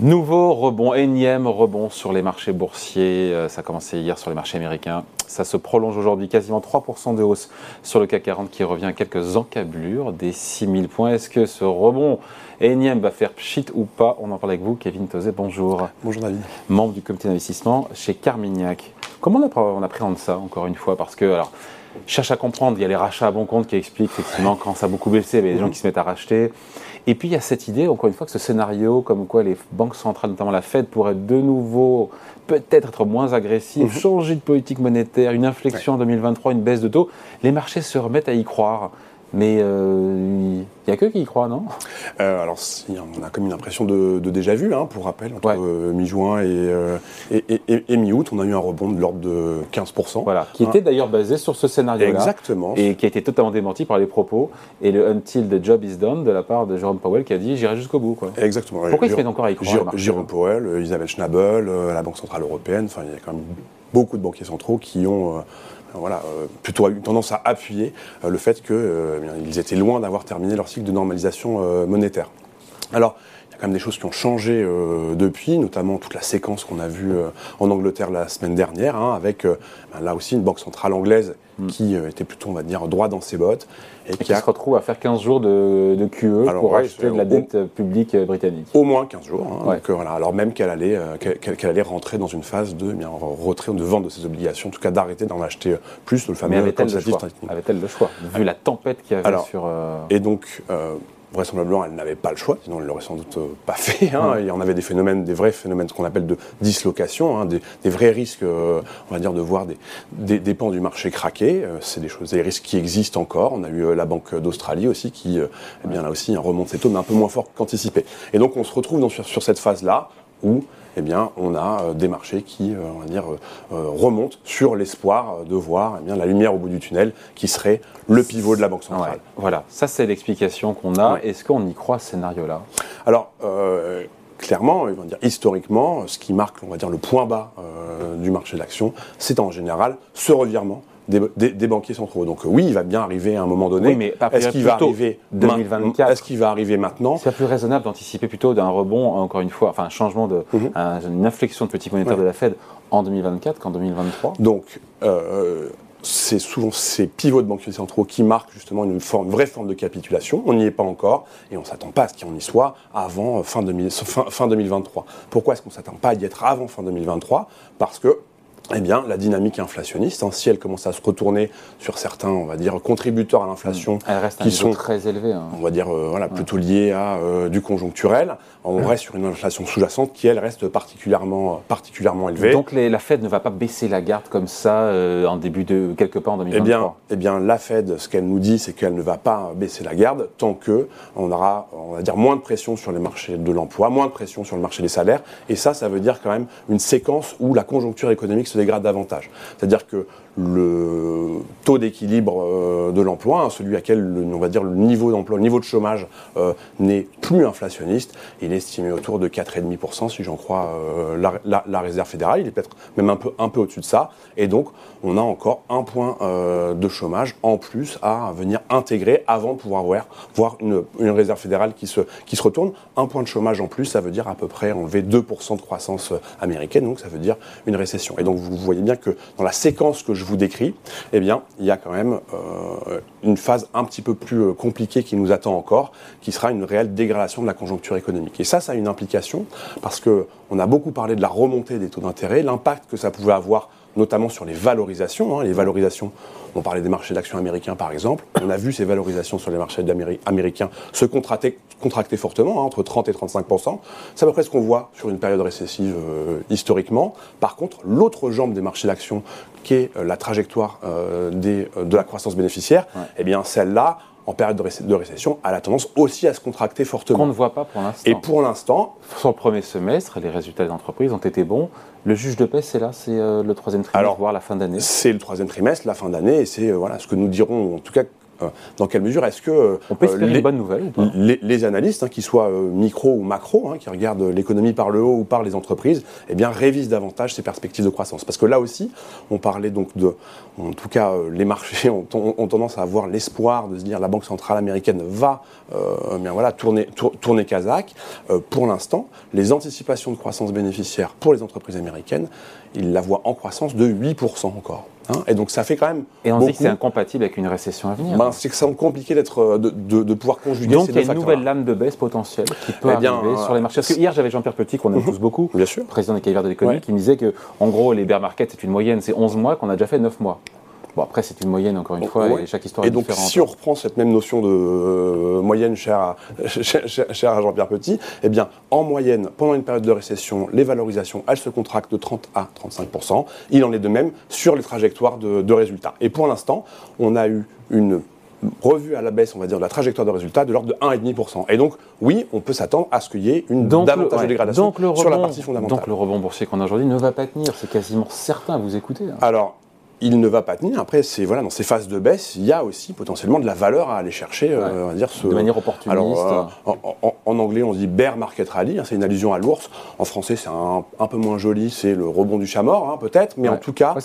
Nouveau rebond, énième rebond sur les marchés boursiers. Euh, ça a commencé hier sur les marchés américains. Ça se prolonge aujourd'hui, quasiment 3% de hausse sur le CAC 40 qui revient à quelques encablures des 6000 points. Est-ce que ce rebond énième va faire pchit ou pas? On en parle avec vous, Kevin Tozé. Bonjour. Bonjour David. Membre du comité d'investissement chez Carmignac. Comment on appréhende ça, encore une fois? Parce que, alors, cherche à comprendre, il y a les rachats à bon compte qui expliquent effectivement quand ça a beaucoup baissé, il y a des gens qui se mettent à racheter. Et puis il y a cette idée, encore une fois, que ce scénario, comme quoi les banques centrales, notamment la Fed, pourraient de nouveau peut-être être moins agressives, mhm. changer de politique monétaire, une inflexion en 2023, une baisse de taux, les marchés se remettent à y croire. Mais euh, il n'y a que qui y croit, non? Euh, Alors, on a comme une impression de, déjà vu, hein, pour rappel, entre euh, mi-juin et, et, mi-août, on a eu un rebond de l'ordre de 15%. Voilà, qui était d'ailleurs basé sur ce scénario-là. Exactement. Et qui a été totalement démenti par les propos et le until the job is done de la part de Jérôme Powell qui a dit j'irai jusqu'au bout. Quoi. Exactement. Pourquoi il se met encore à y croire Jérôme Powell, Isabelle Schnabel, la Banque Centrale Européenne, enfin, il y a quand même beaucoup de banquiers centraux qui ont voilà, euh, plutôt eu tendance à appuyer euh, le fait qu'ils euh, étaient loin d'avoir terminé leur cycle de normalisation monétaire. Alors, y a quand même des choses qui ont changé depuis, notamment toute la séquence qu'on a vue en Angleterre la semaine dernière, hein, avec ben là aussi une banque centrale anglaise Mm. qui euh, était plutôt, on va dire, droit dans ses bottes. Et, qui, se retrouve à faire 15 jours de, QE pour acheter de la dette publique euh, britannique. Au moins 15 jours. Hein. Euh, voilà, alors même qu'elle allait, qu'elle, allait rentrer dans une phase de bien, retrait de vente de ses obligations, en tout cas d'arrêter d'en acheter plus, le fameux Mais avait-elle le, choix avait-elle le choix Vu la tempête qu'il y avait sur... Et donc, vraisemblablement, elle n'avait pas le choix, sinon elle l'aurait sans doute euh, pas fait. Hein. Il y en avait des phénomènes, des vrais phénomènes, ce qu'on appelle de dislocation, hein, des, vrais risques, euh, on va dire, de voir des, des, pans du marché craquer. Euh, c'est des choses, des risques qui existent encore. On a eu la Banque d'Australie aussi qui, eh bien là aussi, remonte ses taux, mais un peu moins fort qu'anticipé. Et donc on se retrouve dans, sur cette phase-là où eh bien, on a euh, des marchés qui, euh, on va dire, euh, remontent sur l'espoir de voir eh bien, la lumière au bout du tunnel, qui serait le pivot de la Banque centrale. Voilà, ça c'est l'explication qu'on a. Est-ce qu'on y croit ce scénario-là? Alors, clairement, on va dire, historiquement, ce qui marque, on va dire, le point bas du marché de l'action, c'est en général ce revirement des, banquiers centraux. Donc oui, il va bien arriver à un moment donné. Oui, mais est-ce qu'il va arriver 2024 Est-ce qu'il va arriver maintenant C'est plus raisonnable d'anticiper plutôt d'un rebond, encore une fois, enfin un changement de, mhm. une inflexion de politique monétaire de la Fed en 2024 qu'en 2023. Donc euh, c'est souvent ces pivots de banquiers centraux qui marquent justement une, forme, vraie forme de capitulation. On n'y est pas encore et on ne s'attend pas à ce qu'il en y soit avant fin, fin, fin 2023. Pourquoi est-ce qu'on ne s'attend pas à y être avant fin 2023 Parce que eh bien, la dynamique inflationniste, hein, si elle commence à se retourner sur certains, on va dire, contributeurs à l'inflation, mmh. qui sont très élevés, hein. on va dire, euh, voilà, plutôt liés à euh, du conjoncturel, on reste sur une inflation sous-jacente qui, elle, reste particulièrement, particulièrement élevée. Donc, la Fed ne va pas baisser la garde comme ça euh, en début de quelque part en 2023. Eh bien, eh bien, la Fed, ce qu'elle nous dit, c'est qu'elle ne va pas baisser la garde tant que on aura, on va dire, moins de pression sur les marchés de l'emploi, moins de pression sur le marché des salaires, et ça, ça veut dire quand même une séquence où la conjoncture économique se dégrade davantage. C'est-à-dire que le taux d'équilibre euh, de l'emploi, hein, celui à quel on va dire le niveau d'emploi, le niveau de chômage euh, n'est plus inflationniste, il est estimé autour de 4,5% si j'en crois euh, la, réserve fédérale, il est peut-être même un peu, un peu au-dessus de ça, et donc on a encore un point de chômage en plus à venir intégrer avant de pouvoir voir, voir une, une, réserve fédérale qui se, qui se retourne. Un point de chômage en plus, ça veut dire à peu près enlever 2% de croissance américaine, donc ça veut dire une récession. Et donc vous voyez bien que dans la séquence que je vous décris, eh bien, il y a quand même euh, une phase un petit peu plus euh, compliquée qui nous attend encore, qui sera une réelle dégradation de la conjoncture économique. Et ça, ça a une implication parce que on a beaucoup parlé de la remontée des taux d'intérêt, l'impact que ça pouvait avoir notamment sur les valorisations. Hein. les valorisations, on parlait des marchés d'actions américains par exemple, on a vu ces valorisations sur les marchés américains se contracter, contracter fortement, hein, entre 30 et 35% C'est à peu près ce qu'on voit sur une période récessive euh, historiquement. Par contre, l'autre jambe des marchés d'actions, qui est euh, la trajectoire euh, des, de la croissance bénéficiaire, eh bien celle-là, en période de, récession, a la tendance aussi à se contracter fortement. Qu'on ne voit pas pour l'instant. Et pour l'instant. Sur le premier semestre, les résultats des entreprises ont été bons. Le juge de paix, c'est là, c'est euh, le troisième trimestre, voire la fin d'année C'est le troisième trimestre, la fin d'année, et c'est voilà, ce que nous dirons, en tout cas, euh, dans quelle mesure est-ce que On peut espérer les, une bonne nouvelle ou pas? les, les analystes, hein, qu'ils soient euh, micro ou macro, hein, qui regardent l'économie par le haut ou par les entreprises, eh bien révisent davantage ces perspectives de croissance. Parce que là aussi, on parlait donc de, en tout cas, euh, les marchés ont, ont- ont tendance à avoir l'espoir de se dire la Banque centrale américaine va, euh, bien voilà, tourner, tour- tourner Kazakh. Euh, pour l'instant, les anticipations de croissance bénéficiaire pour les entreprises américaines, ils la voient en croissance de 8% encore. Hein. et donc ça fait quand même Et on beaucoup. dit que c'est incompatible avec une récession à venir. Ben, c'est que c'est compliqué d'être, euh, de, de- de pouvoir conjuguer Donc ces il y a une nouvelle lame de baisse potentielle qui peut Eh bien, arriver euh, sur les marchés. Parce que hier j'avais Jean-Pierre Petit, qu'on aime tous beaucoup, Bien sûr. président des cahiers de l'économie, Ouais. qui me disait que en gros les bear markets c'est une moyenne, c'est 11 mois qu'on a déjà fait 9 mois. Bon après c'est une moyenne encore une fois Ouais. et chaque histoire Et est donc, différente. si on reprend cette même notion de euh, moyenne chère à, à Jean-Pierre Petit, eh bien, en moyenne, pendant une période de récession, les valorisations, elles se contractent de 30 à 35 Il en est de même sur les trajectoires de, de résultats. Et pour l'instant, on a eu une revue à la baisse, on va dire, de la trajectoire de résultats de l'ordre de 1,5%. Et donc, oui, on peut s'attendre à ce qu'il y ait une Donc, davantage le, de ouais. dégradation Donc, le sur la rebond- partie fondamentale. Donc le rebond boursier qu'on a aujourd'hui ne va pas tenir, c'est quasiment certain, vous écoutez. hein. Alors, il ne va pas tenir. Après, c'est voilà, dans ces phases de baisse, il y a aussi potentiellement de la valeur à aller chercher, euh, on va dire ce, De manière opportuniste. Alors, euh, en, en- en anglais, on dit bear market rally. hein, c'est une allusion à l'ours. En français, c'est un, un peu moins joli. C'est le rebond du chat mort, hein, peut-être. Mais Ouais. en tout cas, Ouais,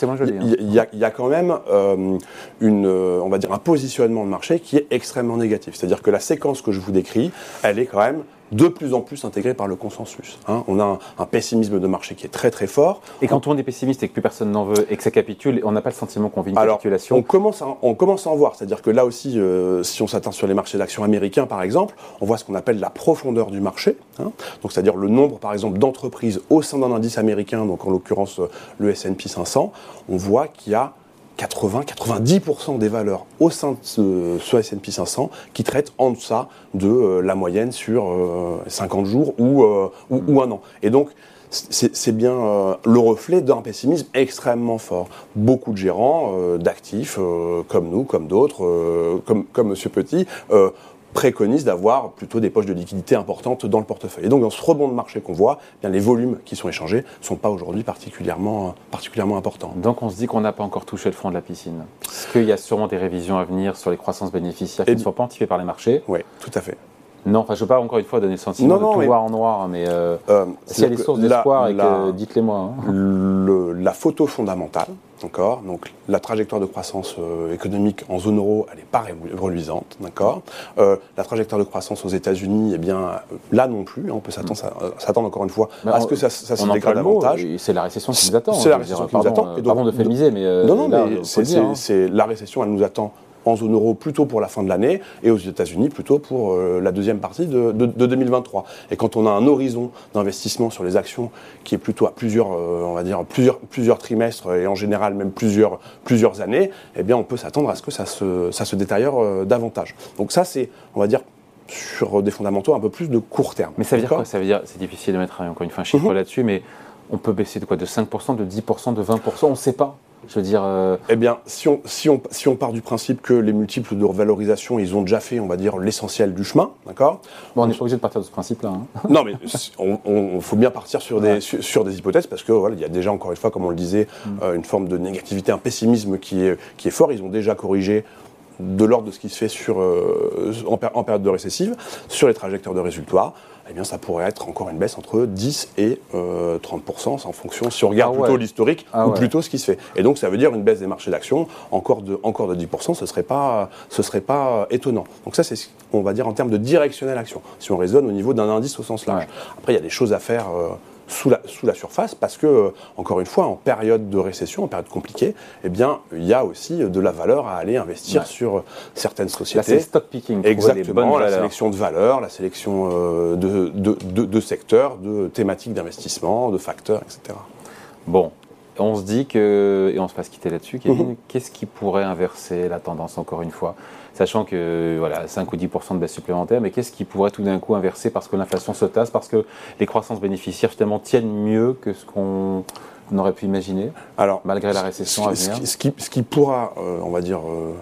il y, a, il y a quand même euh, une, on va dire, un positionnement de marché qui est extrêmement négatif. C'est-à-dire que la séquence que je vous décris, elle est quand même de plus en plus intégrée par le consensus. hein. On a un, un pessimisme de marché qui est très très fort. Et quand on est pessimiste et que plus personne n'en veut et que ça capitule, on n'a pas le sentiment qu'on vit une Alors, capitulation. on commence, à, on commence à en voir. C'est-à-dire que là aussi, euh, si on s'atteint sur les marchés d'actions américains, par exemple, on voit ce qu'on appelle la profondeur du marché. hein. Donc, c'est-à-dire le nombre, par exemple, d'entreprises au sein d'un indice américain, donc en l'occurrence euh, le S&P 500. On voit qu'il y a 80-90% des valeurs au sein de ce, S&P 500 qui traitent en deçà de euh, la moyenne sur euh, 50 jours ou, euh, ou, un an. Et donc, c'est bien euh, le reflet d'un pessimisme extrêmement fort. Beaucoup de gérants euh, d'actifs, euh, comme nous, comme d'autres, euh, comme, comme Monsieur Petit, préconisent d'avoir plutôt des poches de liquidité importantes dans le portefeuille. Et donc, dans ce rebond de marché qu'on voit, eh bien, les volumes qui sont échangés ne sont pas aujourd'hui particulièrement, particulièrement importants. Donc on se dit qu'on n'a pas encore touché le fond de la piscine. Parce qu'il y a sûrement des révisions à venir sur les croissances bénéficiaires qui Et- ne sont pas anticipées par les marchés? Oui, tout à fait. Non, enfin je ne veux pas encore une fois donner le sentiment Non, de non, tout mais- voir en noir, mais euh, Euh, s'il y a des sources d'espoir, et que- la- dites-les moi. hein. le- la photo fondamentale, d'accord Donc la trajectoire de croissance euh, économique en zone euro, elle n'est pas reluisante, d'accord Euh, La trajectoire de croissance aux États-Unis, eh bien euh, là non plus, hein, on peut s'attendre, euh, s'attendre encore une fois Mais à ce que ça, ça se dégrade davantage. C'est la récession qui nous attend. C'est la hein, récession dire, qui nous attend, et donc- pardon de fémiser, mais non, non, là, mais hein. c'est- la récession, elle nous attend en zone euro plutôt pour la fin de l'année et aux États-Unis plutôt pour euh, la deuxième partie de, de- de 2023. Et quand on a un horizon d'investissement sur les actions qui est plutôt à plusieurs, euh, on va dire plusieurs, plusieurs trimestres et en général même plusieurs, plusieurs années, eh bien on peut s'attendre à ce que ça se, ça se détériore euh, davantage. Donc ça, c'est, on va dire, sur des fondamentaux un peu plus de court terme. Mais ça veut dire quoi? Ça veut dire, c'est difficile de mettre encore une fois un chiffre Mhm. là-dessus, mais on peut baisser de quoi? De 5%, de 10%, de 20% On ne sait pas. Je veux dire, euh, Eh bien, si on, si, on, si on part du principe que les multiples de revalorisation, ils ont déjà fait, on va dire, l'essentiel du chemin, d'accord? bon, on n'est pas obligé de partir de ce principe-là. hein. Non, mais on, on- faut bien partir sur des, Ouais. sur, sur des hypothèses parce que voilà, il y a déjà, encore une fois, comme on le disait, Mm. euh, une forme de négativité, un pessimisme qui est, qui est fort. Ils ont déjà corrigé de l'ordre de ce qui se fait sur, euh, en, péri- en période de récessive, sur les trajectoires de résultats. Eh bien, ça pourrait être encore une baisse entre 10 et euh, 30% en fonction, si on regarde Ah ouais. plutôt l'historique Ah ou ouais. plutôt ce qui se fait. Et donc, ça veut dire une baisse des marchés d'actions encore de, encore de 10% ce serait pas, ce serait pas étonnant. Donc ça, c'est, ce- on va dire, en termes de directionnelle action. Si on raisonne au niveau d'un indice au sens large. Ouais. Après, il y a des choses à faire euh, sous, la, sous la surface parce que, euh, encore une fois, en période de récession, en période compliquée, eh bien, il y a aussi de la valeur à aller investir Ouais. sur euh, certaines Là, c'est sociétés. stock picking. Exactement, la valeurs. sélection de valeurs, la sélection euh, de, de, de- de secteurs, de thématiques d'investissement, de facteurs, etc. Bon, on se dit que, et on se fasse quitter là-dessus, Kevin, Mhm. qu'est-ce qui pourrait inverser la tendance encore une fois? Sachant que voilà, 5 ou 10% de baisse supplémentaire, mais qu'est-ce qui pourrait tout d'un coup inverser parce que l'inflation se tasse, parce que les croissances bénéficiaires finalement tiennent mieux que ce qu'on aurait pu imaginer, Alors, malgré la récession à ce, venir? qui, ce qui- ce qui pourra, euh, on va dire, euh,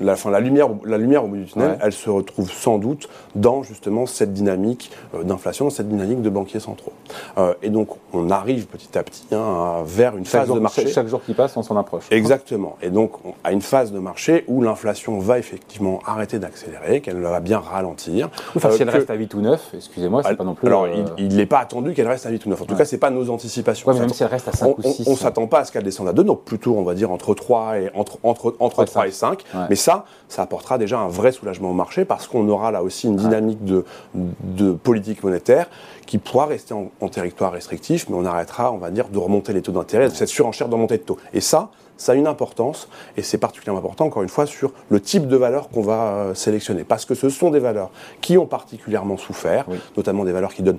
la, fin, la, lumière, la lumière au bout du tunnel, elle se retrouve sans doute dans justement cette dynamique euh, d'inflation, cette dynamique de banquiers centraux. Euh, et donc, on arrive petit à petit hein, vers une phase de marché. Chaque jour qui passe, on s'en approche. Exactement. Et donc, à une phase de marché où l'inflation va effectivement arrêter d'accélérer, qu'elle va bien ralentir. Enfin, si elle reste à 8 ou 9, excusez-moi, c'est pas non plus. Alors, il n'est pas attendu qu'elle reste à 8 ou 9. En tout cas, c'est pas nos anticipations. même si elle reste à 5 ou 6. On ne s'attend pas à ce qu'elle descende à 2, donc plutôt, on va dire, entre 3 et, entre, entre, entre 3 et 5. Mais ça, ça apportera déjà un vrai soulagement au marché parce qu'on aura là aussi une dynamique de, de politique monétaire qui pourra rester en, territoire restrictif, mais on arrêtera, on va dire, de remonter les taux d'intérêt, de cette surenchère de remontée de taux. Et ça, ça a une importance, et c'est particulièrement important, encore une fois, sur le type de valeur qu'on va euh, sélectionner. Parce que ce sont des valeurs qui ont particulièrement souffert, notamment des valeurs qui donnent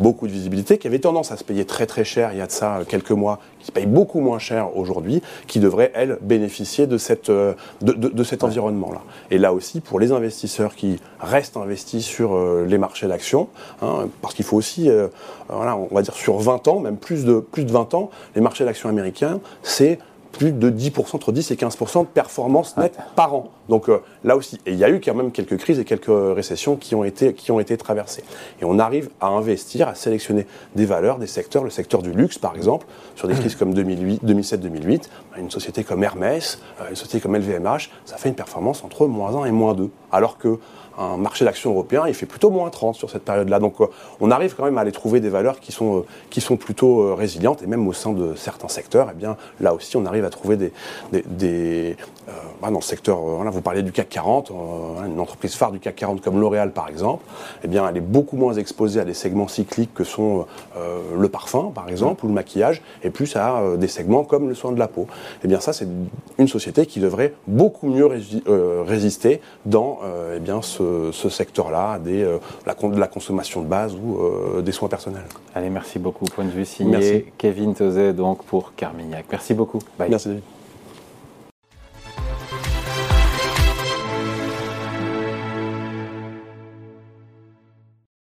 beaucoup de visibilité, qui avait tendance à se payer très très cher il y a de ça euh, quelques mois, qui se payent beaucoup moins cher aujourd'hui, qui devraient, elles, bénéficier de, cette, euh, de, de, cet environnement-là. Et là aussi, pour les investisseurs qui restent investis sur euh, les marchés d'actions, hein, parce qu'il faut aussi, voilà, on va dire sur 20 ans, même plus de, plus de 20 ans, les marchés d'actions américains, c'est plus de 10%, entre 10 et 15% de performance nette par an. Donc euh, là aussi, et il y a eu quand même quelques crises et quelques récessions qui ont, été, qui ont été traversées. Et on arrive à investir, à sélectionner des valeurs, des secteurs, le secteur du luxe par exemple, sur des crises comme 2007-2008, une société comme Hermès, euh, une société comme LVMH, ça fait une performance entre moins 1 et moins 2. Alors que un marché d'action européen, il fait plutôt moins 30 sur cette période-là. Donc euh, on arrive quand même à aller trouver des valeurs qui sont, qui sont plutôt résilientes, et même au sein de certains secteurs, eh bien, là aussi on arrive à trouver des... des, bah, dans le secteur, vous parlez du CAC 40, euh, une entreprise phare du CAC 40 comme L'Oréal par exemple, eh bien, elle est beaucoup moins exposée à des segments cycliques que sont euh, le parfum par exemple ou le maquillage, et plus à euh, des segments comme le soin de la peau. Eh bien ça, c'est une société qui devrait beaucoup mieux résister dans eh bien, ce, secteur-là, des, la, de la consommation de base ou des soins personnels. Allez, merci beaucoup. Point de vue signé Kevin Tozet donc pour Carmignac. Merci beaucoup. Merci David.